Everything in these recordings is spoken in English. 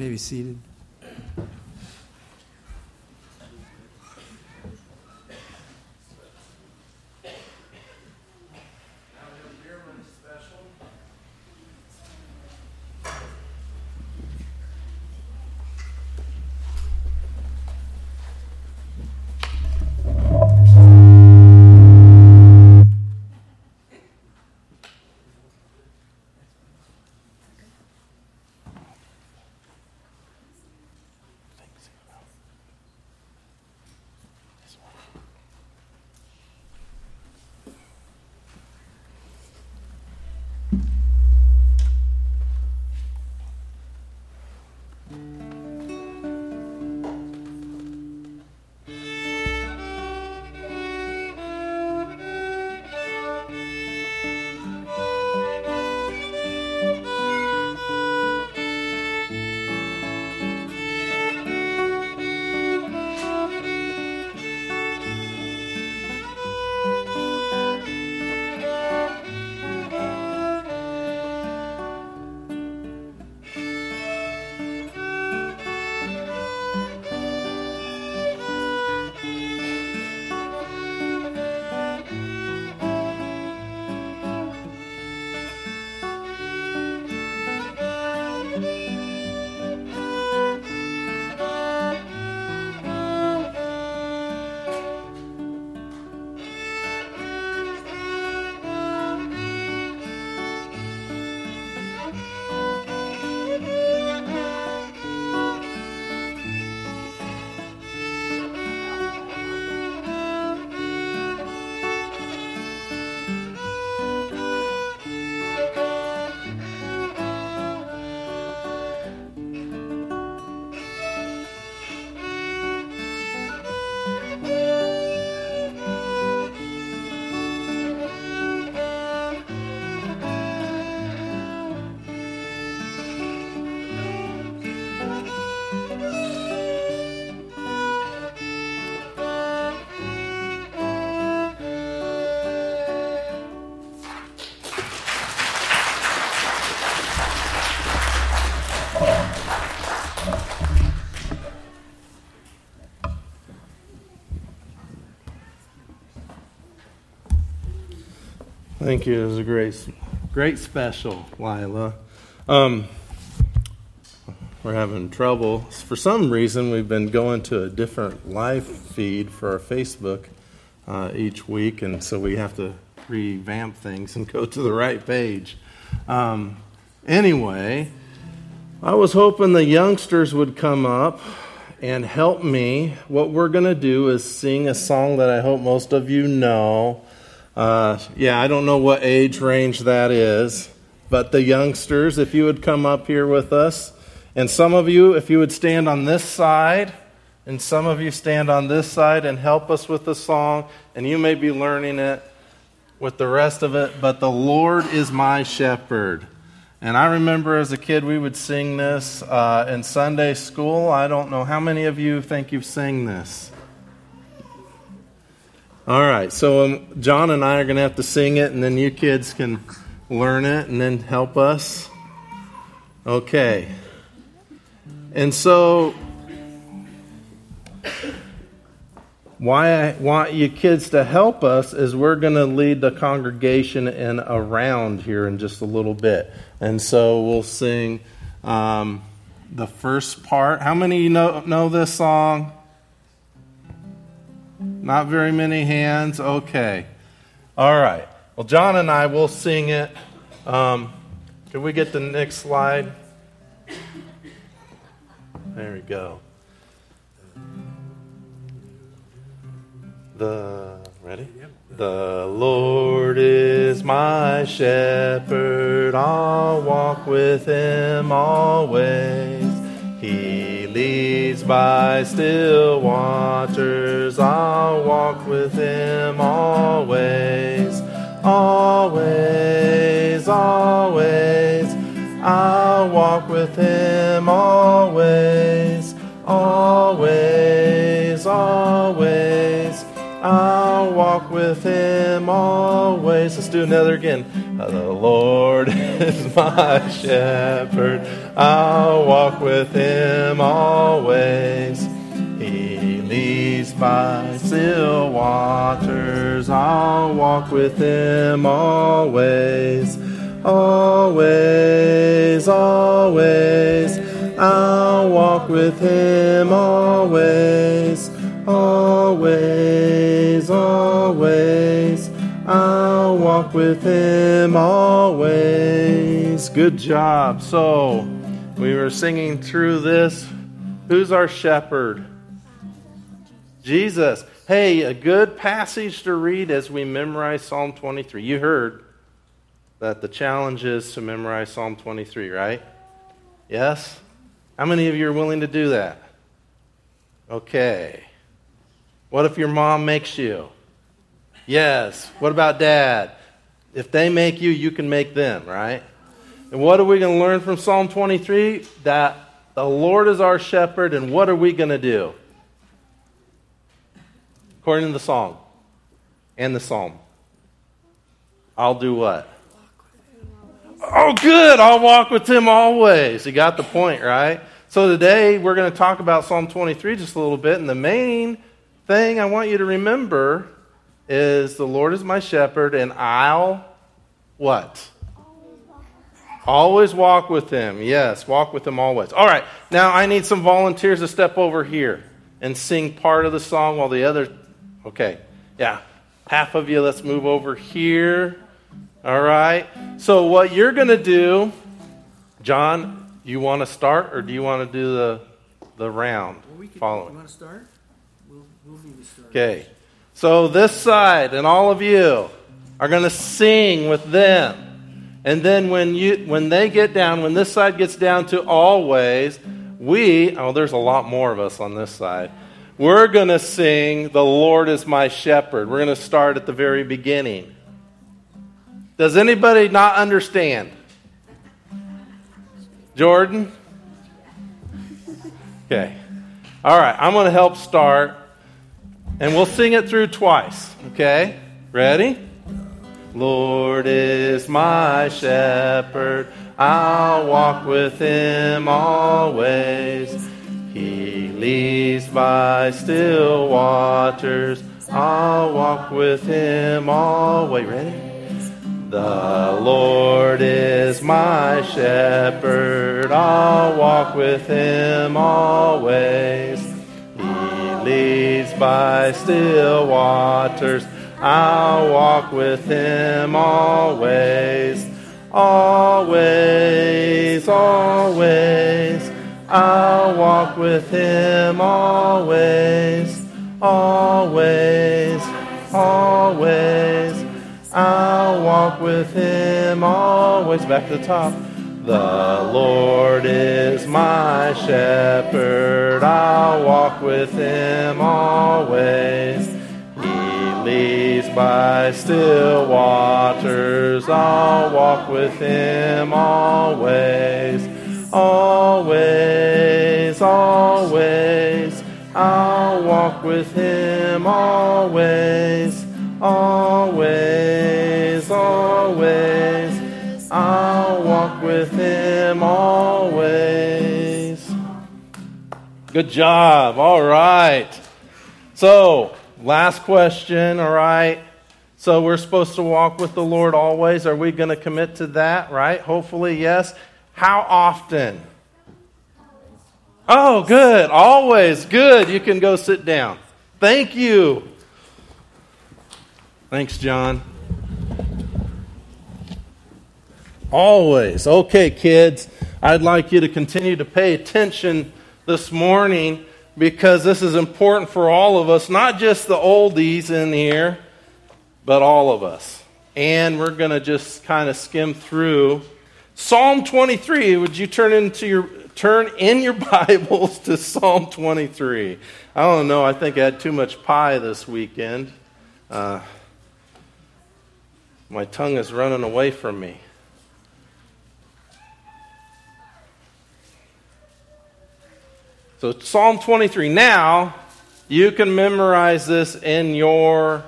may be seated. Thank you. It was a great, great special, Lila. Um, we're having trouble. For some reason, we've been going to a different live feed for our Facebook uh, each week, and so we have to revamp things and go to the right page. Um, anyway, I was hoping the youngsters would come up and help me. What we're going to do is sing a song that I hope most of you know. Uh, yeah, I don't know what age range that is, but the youngsters, if you would come up here with us, and some of you, if you would stand on this side, and some of you stand on this side and help us with the song, and you may be learning it with the rest of it, but the Lord is my shepherd. And I remember as a kid, we would sing this uh, in Sunday school. I don't know how many of you think you've sung this. All right, so um, John and I are going to have to sing it, and then you kids can learn it and then help us. Okay. And so, why I want you kids to help us is we're going to lead the congregation in a round here in just a little bit. And so we'll sing um, the first part. How many you know, know this song? Not very many hands. Okay. All right. Well, John and I will sing it. Um, can we get the next slide? There we go. The ready? The Lord is my shepherd, I'll walk with him always. He leads by still waters. I'll walk with him always, always, always. I'll walk with him always, always, always. I'll walk with him always. Let's do another again. The Lord is my shepherd. I'll walk with him always. He leads by still waters. I'll walk with him always. Always, always. I'll walk with him always. Always, always. I'll walk with him always. Good job. So, we were singing through this. Who's our shepherd? Jesus. Hey, a good passage to read as we memorize Psalm 23. You heard that the challenge is to memorize Psalm 23, right? Yes? How many of you are willing to do that? Okay. What if your mom makes you? Yes. What about dad? If they make you, you can make them, right? And what are we going to learn from Psalm 23? That the Lord is our shepherd, and what are we going to do? According to the song and the psalm. I'll do what? Oh, good. I'll walk with him always. You got the point, right? So today we're going to talk about Psalm 23 just a little bit. And the main thing I want you to remember is the Lord is my shepherd, and I'll what? Always walk with them. Yes, walk with them always. All right, now I need some volunteers to step over here and sing part of the song while the other. Okay, yeah. Half of you, let's move over here. All right. So, what you're going to do, John, you want to start or do you want to do the, the round Well, we could, following? You want to start? We'll, we'll need to start. Okay. So this side and all of you are going to sing with them. And then when you when they get down, when this side gets down to always, we, oh there's a lot more of us on this side. We're going to sing the Lord is my shepherd. We're going to start at the very beginning. Does anybody not understand? Jordan? Okay. All right, I'm going to help start. And we'll sing it through twice. Okay? Ready? Lord is my shepherd. I'll walk with him always. He leads by still waters. I'll walk with him always. Ready? The Lord is my shepherd. I'll walk with him always. He leads by still waters. I'll walk with him always. Always, always. I'll walk with him always. Always, always. I'll walk with him always. Back to the top. The Lord is my shepherd. I'll walk with him always. He leads by still waters. I'll walk with him always. Always, always. I'll walk with him always. Always, always. I'll walk with him always. Good job. All right. So, last question. All right. So, we're supposed to walk with the Lord always. Are we going to commit to that? Right? Hopefully, yes. How often? Oh, good. Always. Good. You can go sit down. Thank you. Thanks, John. Always. Okay, kids, I'd like you to continue to pay attention this morning because this is important for all of us, not just the oldies in here, but all of us. And we're going to just kind of skim through Psalm 23. Would you turn into your turn in your Bibles to Psalm 23? I don't know. I think I had too much pie this weekend. Uh, my tongue is running away from me. So, Psalm 23. Now, you can memorize this in your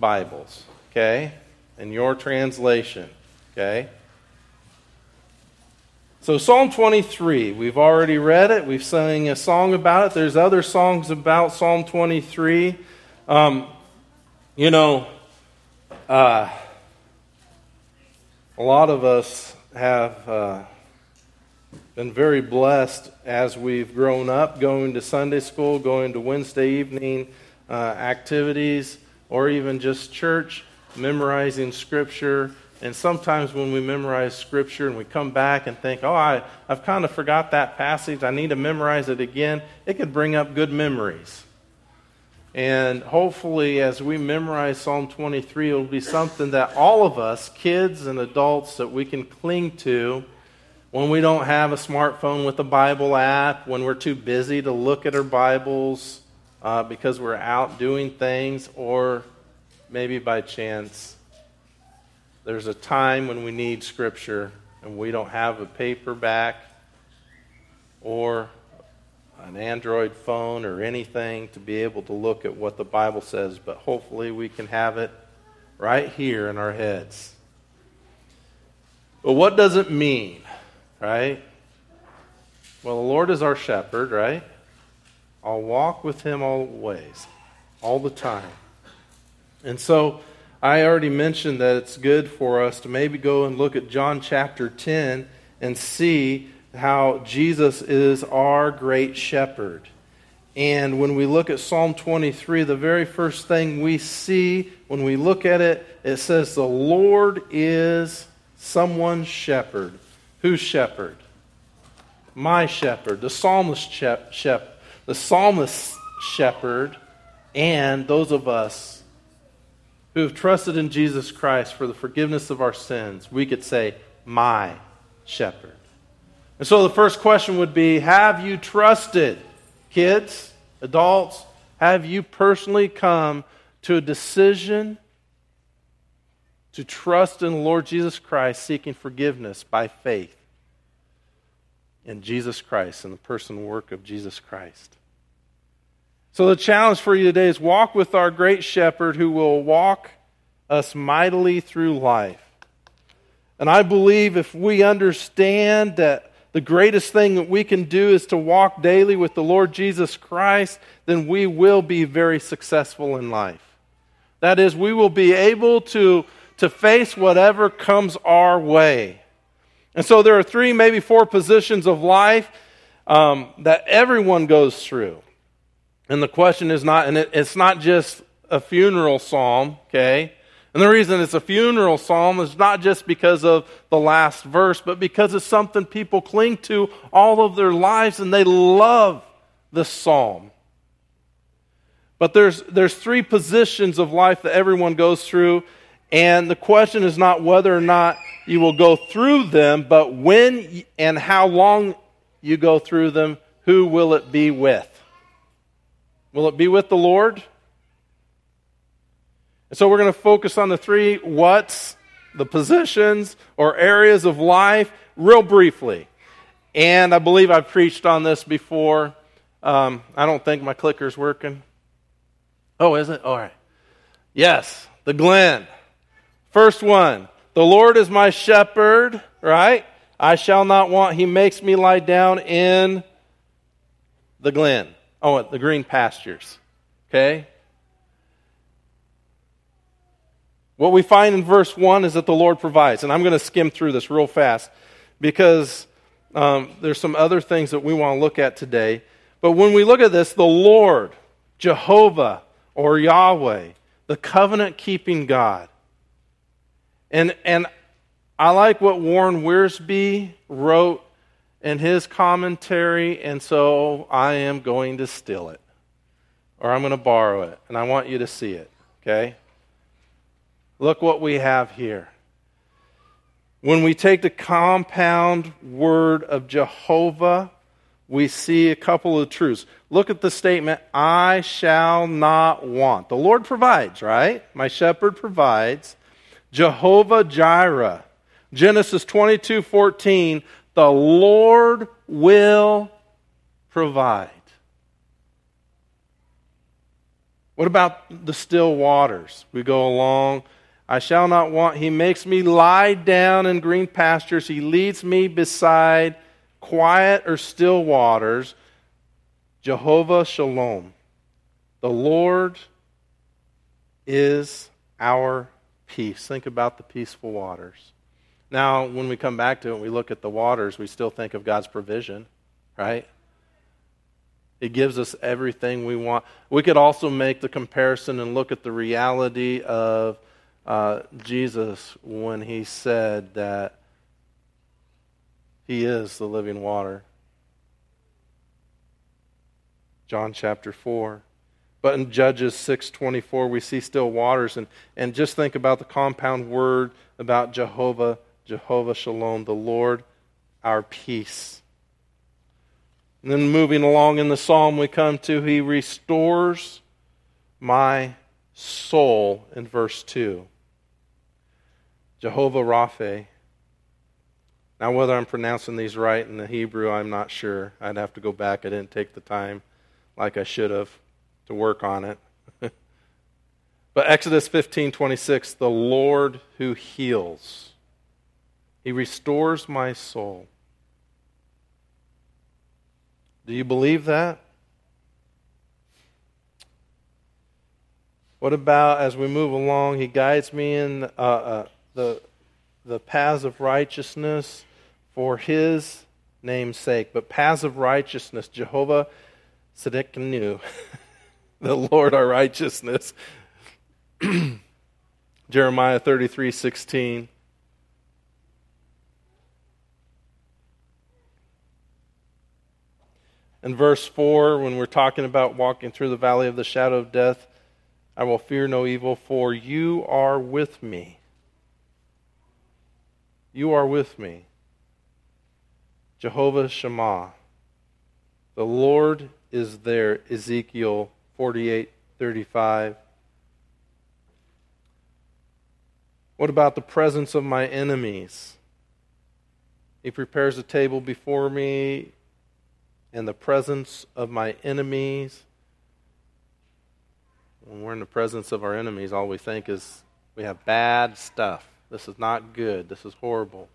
Bibles, okay? In your translation, okay? So, Psalm 23, we've already read it. We've sung a song about it. There's other songs about Psalm 23. Um, you know, uh, a lot of us have uh, been very blessed as we've grown up going to Sunday school, going to Wednesday evening uh, activities, or even just church, memorizing Scripture. And sometimes when we memorize Scripture and we come back and think, oh, I, I've kind of forgot that passage, I need to memorize it again, it could bring up good memories. And hopefully, as we memorize Psalm 23, it'll be something that all of us, kids and adults, that we can cling to when we don't have a smartphone with a Bible app, when we're too busy to look at our Bibles uh, because we're out doing things, or maybe by chance there's a time when we need Scripture and we don't have a paperback or an Android phone or anything to be able to look at what the Bible says, but hopefully we can have it right here in our heads. But what does it mean, right? Well, the Lord is our shepherd, right? I'll walk with him always, all the time. And so I already mentioned that it's good for us to maybe go and look at John chapter 10 and see how Jesus is our great shepherd. And when we look at Psalm 23, the very first thing we see when we look at it, it says, The Lord is someone's shepherd. Whose shepherd? My shepherd. The psalmist shep, shep, the psalmist shepherd, and those of us who have trusted in Jesus Christ for the forgiveness of our sins, we could say, My shepherd. And so the first question would be Have you trusted, kids, adults? Have you personally come to a decision to trust in the Lord Jesus Christ, seeking forgiveness by faith in Jesus Christ and the person and work of Jesus Christ? So the challenge for you today is walk with our great shepherd who will walk us mightily through life. And I believe if we understand that the greatest thing that we can do is to walk daily with the Lord Jesus Christ, then we will be very successful in life. That is, we will be able to, to face whatever comes our way. And so there are three, maybe four positions of life um, that everyone goes through. And the question is not, and it, it's not just a funeral psalm, okay? And the reason it's a funeral psalm is not just because of the last verse, but because it's something people cling to all of their lives and they love this psalm. But there's, there's three positions of life that everyone goes through, and the question is not whether or not you will go through them, but when and how long you go through them, who will it be with? Will it be with the Lord? And so we're going to focus on the three what's, the positions or areas of life, real briefly. And I believe I've preached on this before. Um, I don't think my clicker's working. Oh, is it? All right. Yes, the Glen. First one The Lord is my shepherd, right? I shall not want. He makes me lie down in the Glen. Oh, the green pastures. Okay? What we find in verse 1 is that the Lord provides. And I'm going to skim through this real fast because um, there's some other things that we want to look at today. But when we look at this, the Lord, Jehovah, or Yahweh, the covenant keeping God. And, and I like what Warren Wiersbe wrote in his commentary, and so I am going to steal it. Or I'm going to borrow it, and I want you to see it, okay? Look what we have here. When we take the compound word of Jehovah, we see a couple of truths. Look at the statement, I shall not want. The Lord provides, right? My shepherd provides. Jehovah Jireh. Genesis 22 14, the Lord will provide. What about the still waters? We go along I shall not want. He makes me lie down in green pastures. He leads me beside quiet or still waters. Jehovah Shalom. The Lord is our peace. Think about the peaceful waters. Now, when we come back to it, and we look at the waters, we still think of God's provision, right? It gives us everything we want. We could also make the comparison and look at the reality of uh, Jesus when he said that he is the living water. John chapter 4. But in Judges 6:24 we see still waters and and just think about the compound word about Jehovah, Jehovah Shalom, the Lord our peace. And then moving along in the psalm we come to he restores my soul in verse 2. Jehovah Rapha. Now, whether I'm pronouncing these right in the Hebrew, I'm not sure. I'd have to go back. I didn't take the time like I should have to work on it. but Exodus 15:26, the Lord who heals. He restores my soul. Do you believe that? What about as we move along, he guides me in uh, uh, the, the paths of righteousness for his name's sake. But paths of righteousness, Jehovah Siddiqenu, the Lord our righteousness. Jeremiah 33 16. In verse 4, when we're talking about walking through the valley of the shadow of death, I will fear no evil, for you are with me. You are with me. Jehovah Shammah. The Lord is there. Ezekiel 48 35. What about the presence of my enemies? He prepares a table before me in the presence of my enemies. When we're in the presence of our enemies, all we think is we have bad stuff. This is not good. This is horrible.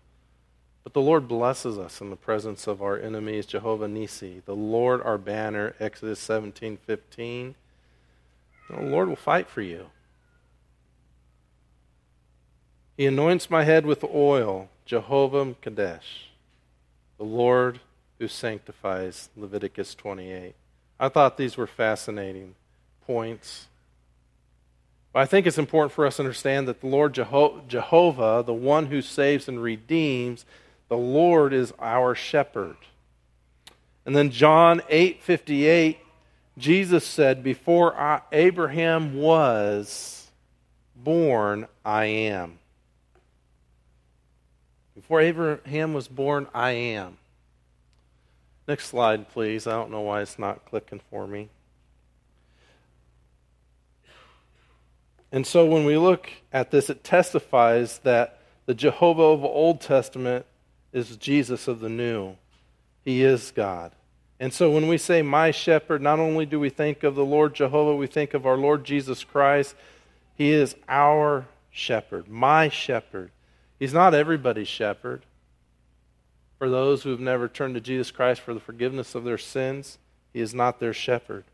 But the Lord blesses us in the presence of our enemies, Jehovah Nisi, the Lord our banner, Exodus 17 15. The Lord will fight for you. He anoints my head with oil, Jehovah Kadesh, the Lord who sanctifies, Leviticus 28. I thought these were fascinating points. But I think it's important for us to understand that the Lord Jeho- Jehovah, the one who saves and redeems, the Lord is our shepherd. And then John 8:58 Jesus said, "Before Abraham was born, I am." Before Abraham was born, I am. Next slide, please. I don't know why it's not clicking for me. And so when we look at this, it testifies that the Jehovah of the Old Testament is Jesus of the New. He is God. And so when we say, My shepherd, not only do we think of the Lord Jehovah, we think of our Lord Jesus Christ. He is our shepherd, my shepherd. He's not everybody's shepherd. For those who have never turned to Jesus Christ for the forgiveness of their sins, He is not their shepherd.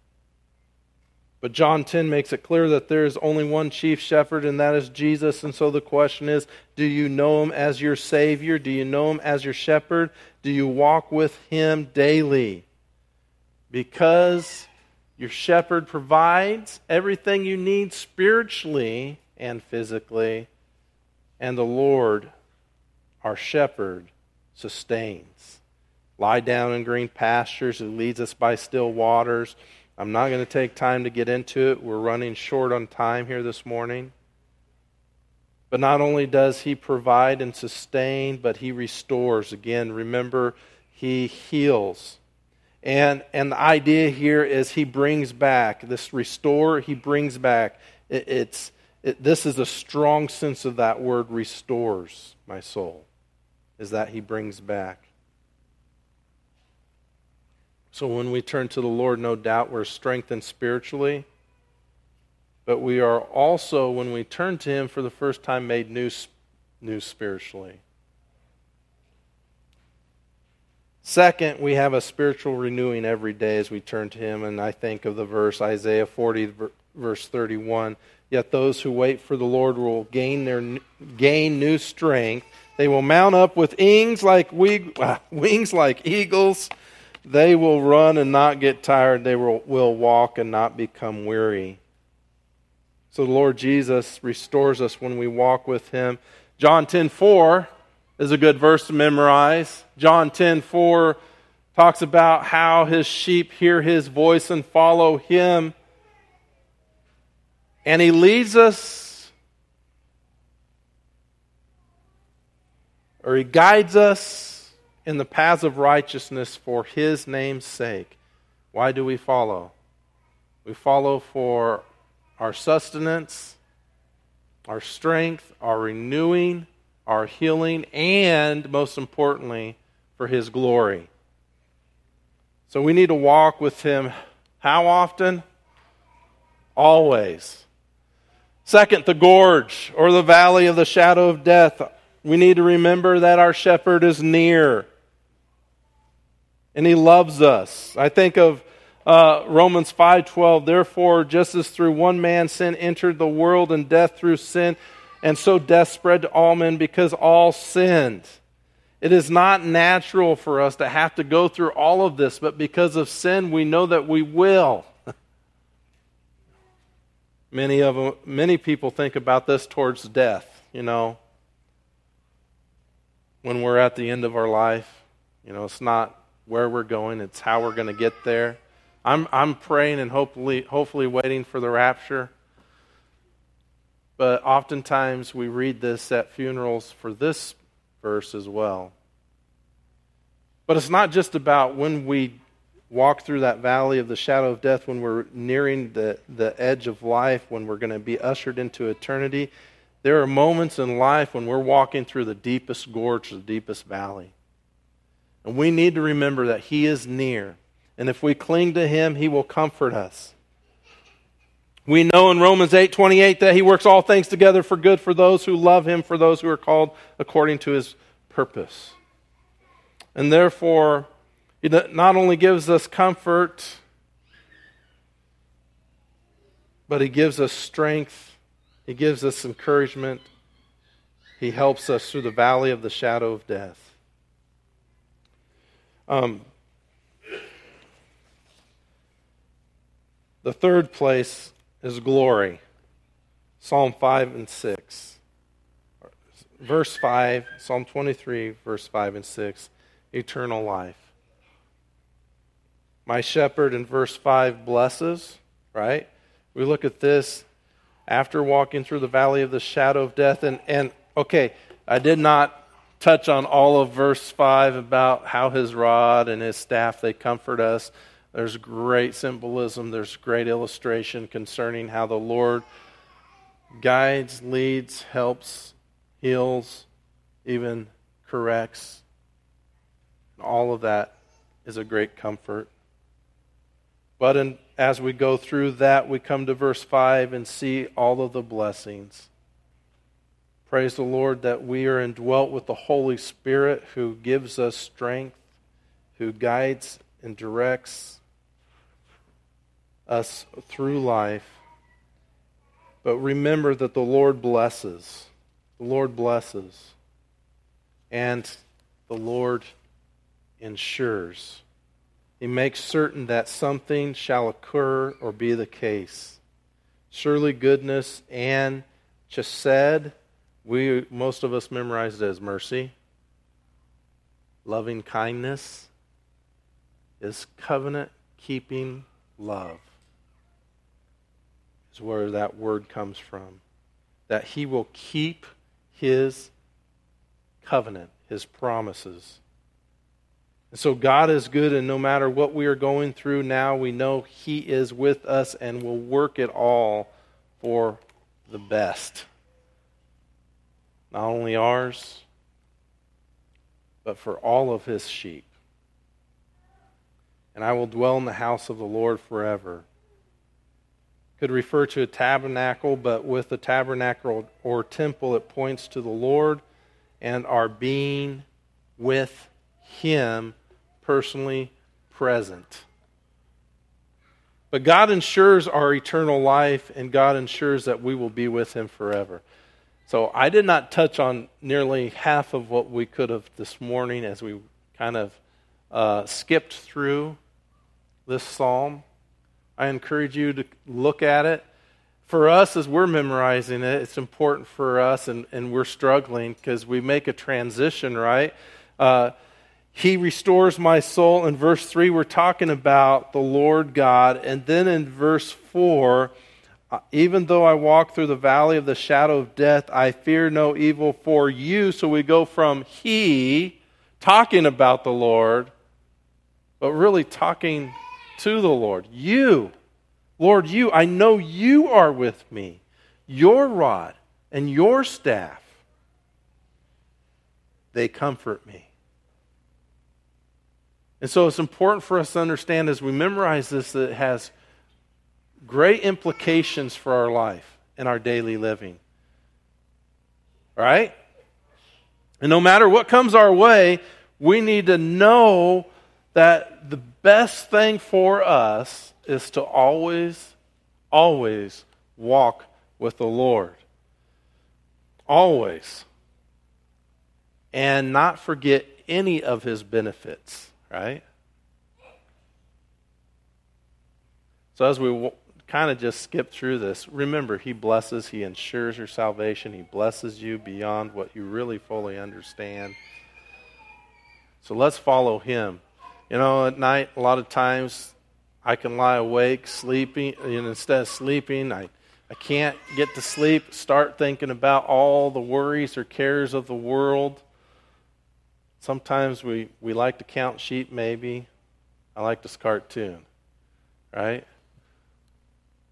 But John 10 makes it clear that there is only one chief shepherd, and that is Jesus. And so the question is do you know him as your Savior? Do you know him as your shepherd? Do you walk with him daily? Because your shepherd provides everything you need spiritually and physically, and the Lord, our shepherd, sustains. Lie down in green pastures, who leads us by still waters I'm not going to take time to get into it. We're running short on time here this morning. But not only does he provide and sustain, but he restores. Again, remember, he heals. And, and the idea here is he brings back. This restore, he brings back. It, it's, it, this is a strong sense of that word restores my soul, is that he brings back. So when we turn to the Lord, no doubt we're strengthened spiritually. but we are also, when we turn to Him for the first time, made new, new spiritually. Second, we have a spiritual renewing every day as we turn to Him, and I think of the verse Isaiah 40, verse 31. Yet those who wait for the Lord will gain, their, gain new strength. They will mount up with wings like, ah, wings like eagles. They will run and not get tired. They will, will walk and not become weary. So the Lord Jesus restores us when we walk with Him. John 10 4 is a good verse to memorize. John 10 4 talks about how His sheep hear His voice and follow Him. And He leads us, or He guides us in the paths of righteousness for His name's sake. Why do we follow? We follow for our sustenance, our strength, our renewing, our healing, and most importantly, for His glory. So we need to walk with Him how often? Always. Second, the gorge or the valley of the shadow of death. We need to remember that our shepherd is near and he loves us. I think of uh, Romans 5:12, therefore, just as through one man sin entered the world, and death through sin, and so death spread to all men because all sinned. It is not natural for us to have to go through all of this, but because of sin, we know that we will. many of them, many people think about this towards death. You know, when we're at the end of our life, you know, it's not where we're going; it's how we're going to get there. I'm, I'm praying and hopefully, hopefully waiting for the rapture. But oftentimes we read this at funerals for this verse as well. But it's not just about when we walk through that valley of the shadow of death, when we're nearing the, the edge of life, when we're going to be ushered into eternity. There are moments in life when we're walking through the deepest gorge, the deepest valley. And we need to remember that He is near. And if we cling to him, he will comfort us. We know in Romans 8:28 that he works all things together for good for those who love him, for those who are called according to his purpose. And therefore, he not only gives us comfort, but he gives us strength, he gives us encouragement, he helps us through the valley of the shadow of death. Um, The third place is glory. Psalm 5 and 6. Verse 5, Psalm 23, verse 5 and 6, eternal life. My shepherd in verse 5 blesses, right? We look at this after walking through the valley of the shadow of death. And, and okay, I did not touch on all of verse 5 about how his rod and his staff they comfort us there's great symbolism, there's great illustration concerning how the Lord guides, leads, helps, heals, even corrects. And all of that is a great comfort. But in, as we go through that, we come to verse 5 and see all of the blessings. Praise the Lord that we are indwelt with the Holy Spirit who gives us strength, who guides and directs, us through life. But remember that the Lord blesses. The Lord blesses. And the Lord ensures. He makes certain that something shall occur or be the case. Surely goodness and chesed, we most of us memorize it as mercy. Loving kindness is covenant keeping love is where that word comes from. That he will keep his covenant, his promises. And so God is good, and no matter what we are going through now, we know he is with us and will work it all for the best. Not only ours, but for all of his sheep. And I will dwell in the house of the Lord forever could refer to a tabernacle, but with a tabernacle or temple, it points to the Lord and our being with Him personally present. But God ensures our eternal life, and God ensures that we will be with Him forever. So I did not touch on nearly half of what we could have this morning as we kind of uh, skipped through this psalm. I encourage you to look at it. For us, as we're memorizing it, it's important for us, and, and we're struggling because we make a transition, right? Uh, he restores my soul. In verse 3, we're talking about the Lord God. And then in verse 4, uh, even though I walk through the valley of the shadow of death, I fear no evil for you. So we go from He, talking about the Lord, but really talking to the Lord. You, Lord, you, I know you are with me. Your rod and your staff, they comfort me. And so it's important for us to understand as we memorize this that it has great implications for our life and our daily living. Right? And no matter what comes our way, we need to know that the best thing for us is to always, always walk with the Lord. Always. And not forget any of his benefits, right? So as we w- kind of just skip through this, remember, he blesses, he ensures your salvation, he blesses you beyond what you really fully understand. So let's follow him. You know, at night, a lot of times I can lie awake, sleeping, and instead of sleeping, I, I can't get to sleep, start thinking about all the worries or cares of the world. Sometimes we, we like to count sheep, maybe. I like this cartoon, right?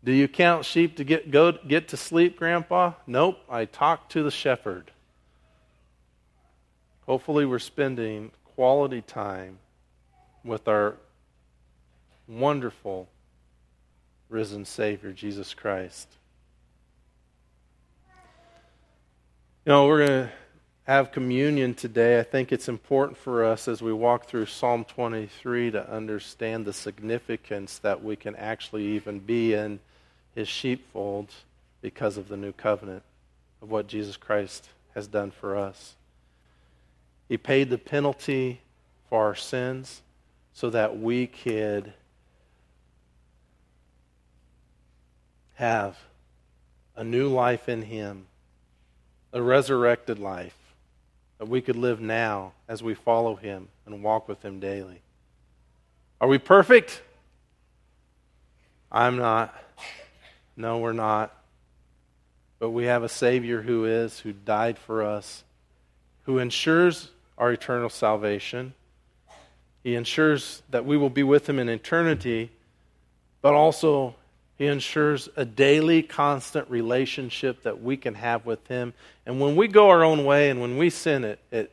Do you count sheep to get, go, get to sleep, Grandpa? Nope. I talk to the shepherd. Hopefully, we're spending quality time with our wonderful risen Savior, Jesus Christ. You know, we're going to have communion today. I think it's important for us as we walk through Psalm 23 to understand the significance that we can actually even be in his sheepfold because of the new covenant of what Jesus Christ has done for us. He paid the penalty for our sins so that we could have a new life in Him, a resurrected life, that we could live now as we follow Him and walk with Him daily. Are we perfect? I'm not. No, we're not. But we have a Savior who is, who died for us, who ensures our eternal salvation he ensures that we will be with him in eternity, but also he ensures a daily, constant relationship that we can have with him. And when we go our own way and when we sin, it, it,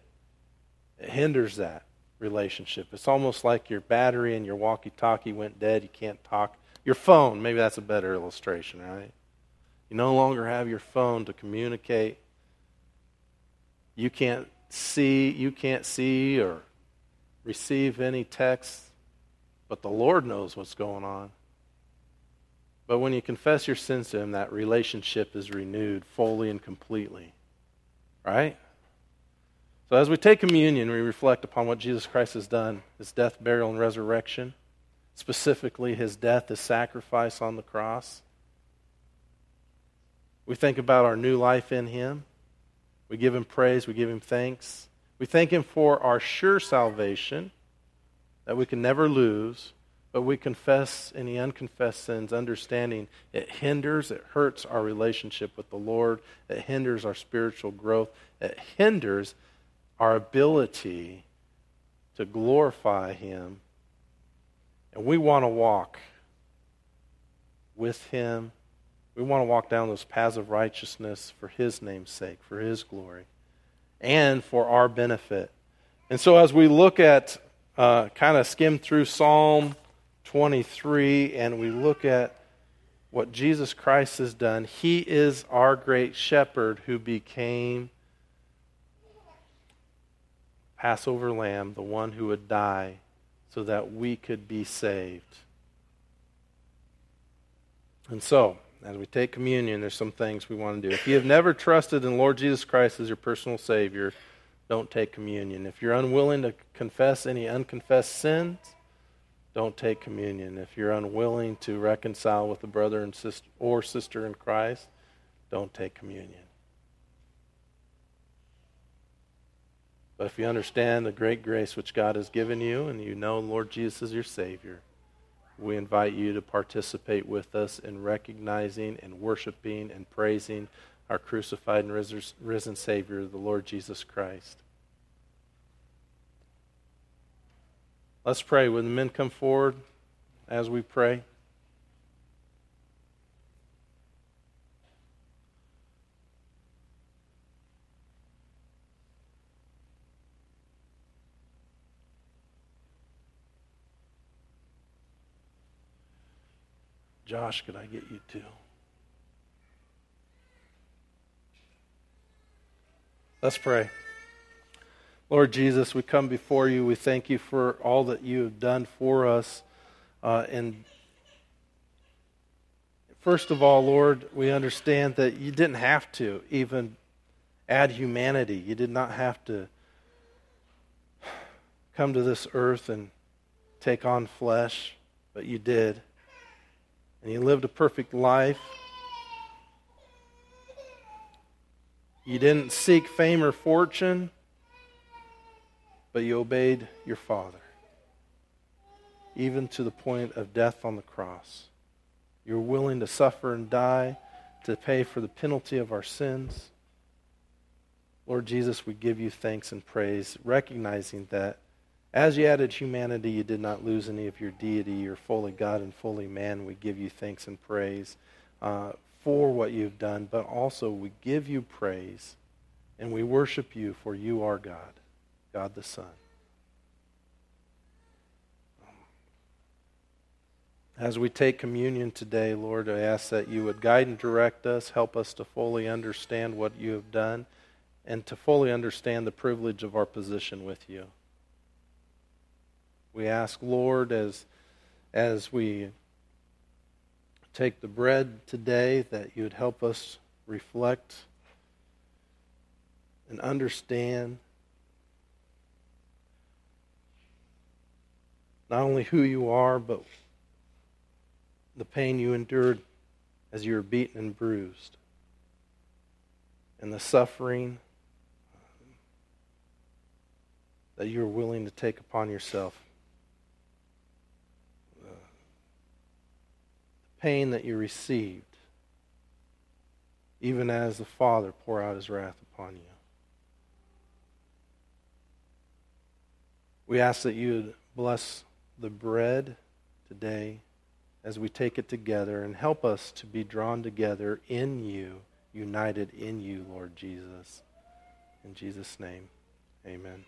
it hinders that relationship. It's almost like your battery and your walkie talkie went dead. You can't talk. Your phone, maybe that's a better illustration, right? You no longer have your phone to communicate. You can't see, you can't see or receive any text, but the Lord knows what's going on. But when you confess your sins to Him, that relationship is renewed fully and completely. Right? So as we take communion, we reflect upon what Jesus Christ has done his death, burial, and resurrection, specifically his death, his sacrifice on the cross. We think about our new life in him. We give him praise, we give him thanks. We thank Him for our sure salvation that we can never lose, but we confess any unconfessed sins, understanding it hinders, it hurts our relationship with the Lord, it hinders our spiritual growth, it hinders our ability to glorify Him. And we want to walk with Him. We want to walk down those paths of righteousness for His name's sake, for His glory and for our benefit. And so, as we look at, uh, kind of skim through Psalm 23, and we look at what Jesus Christ has done. He is our great shepherd who became Passover lamb, the one who would die so that we could be saved. And so, as we take communion, there's some things we want to do. If you have never trusted in Lord Jesus Christ as your personal Savior, don't take communion. If you're unwilling to confess any unconfessed sins, don't take communion. If you're unwilling to reconcile with a brother and sister or sister in Christ, don't take communion. But if you understand the great grace which God has given you and you know Lord Jesus is your Savior, we invite you to participate with us in recognizing and worshiping and praising our crucified and risen Savior, the Lord Jesus Christ. Let's pray. When the men come forward as we pray. Josh, could I get you too? Let's pray. Lord Jesus, we come before you. We thank you for all that you have done for us. Uh, and first of all, Lord, we understand that you didn't have to even add humanity. You did not have to come to this earth and take on flesh, but you did and you lived a perfect life. You didn't seek fame or fortune, but you obeyed your Father, even to the point of death on the cross. You were willing to suffer and die to pay for the penalty of our sins. Lord Jesus, we give you thanks and praise, recognizing that as you added humanity, you did not lose any of your deity. You're fully God and fully man. We give you thanks and praise uh, for what you've done, but also we give you praise and we worship you for you are God, God the Son. As we take communion today, Lord, I ask that you would guide and direct us, help us to fully understand what you have done, and to fully understand the privilege of our position with you. We ask, Lord, as, as we take the bread today, that you would help us reflect and understand not only who you are, but the pain you endured as you were beaten and bruised, and the suffering that you were willing to take upon yourself. Pain that you received, even as the Father pour out his wrath upon you. We ask that you would bless the bread today as we take it together and help us to be drawn together in you, united in you, Lord Jesus. In Jesus' name, amen.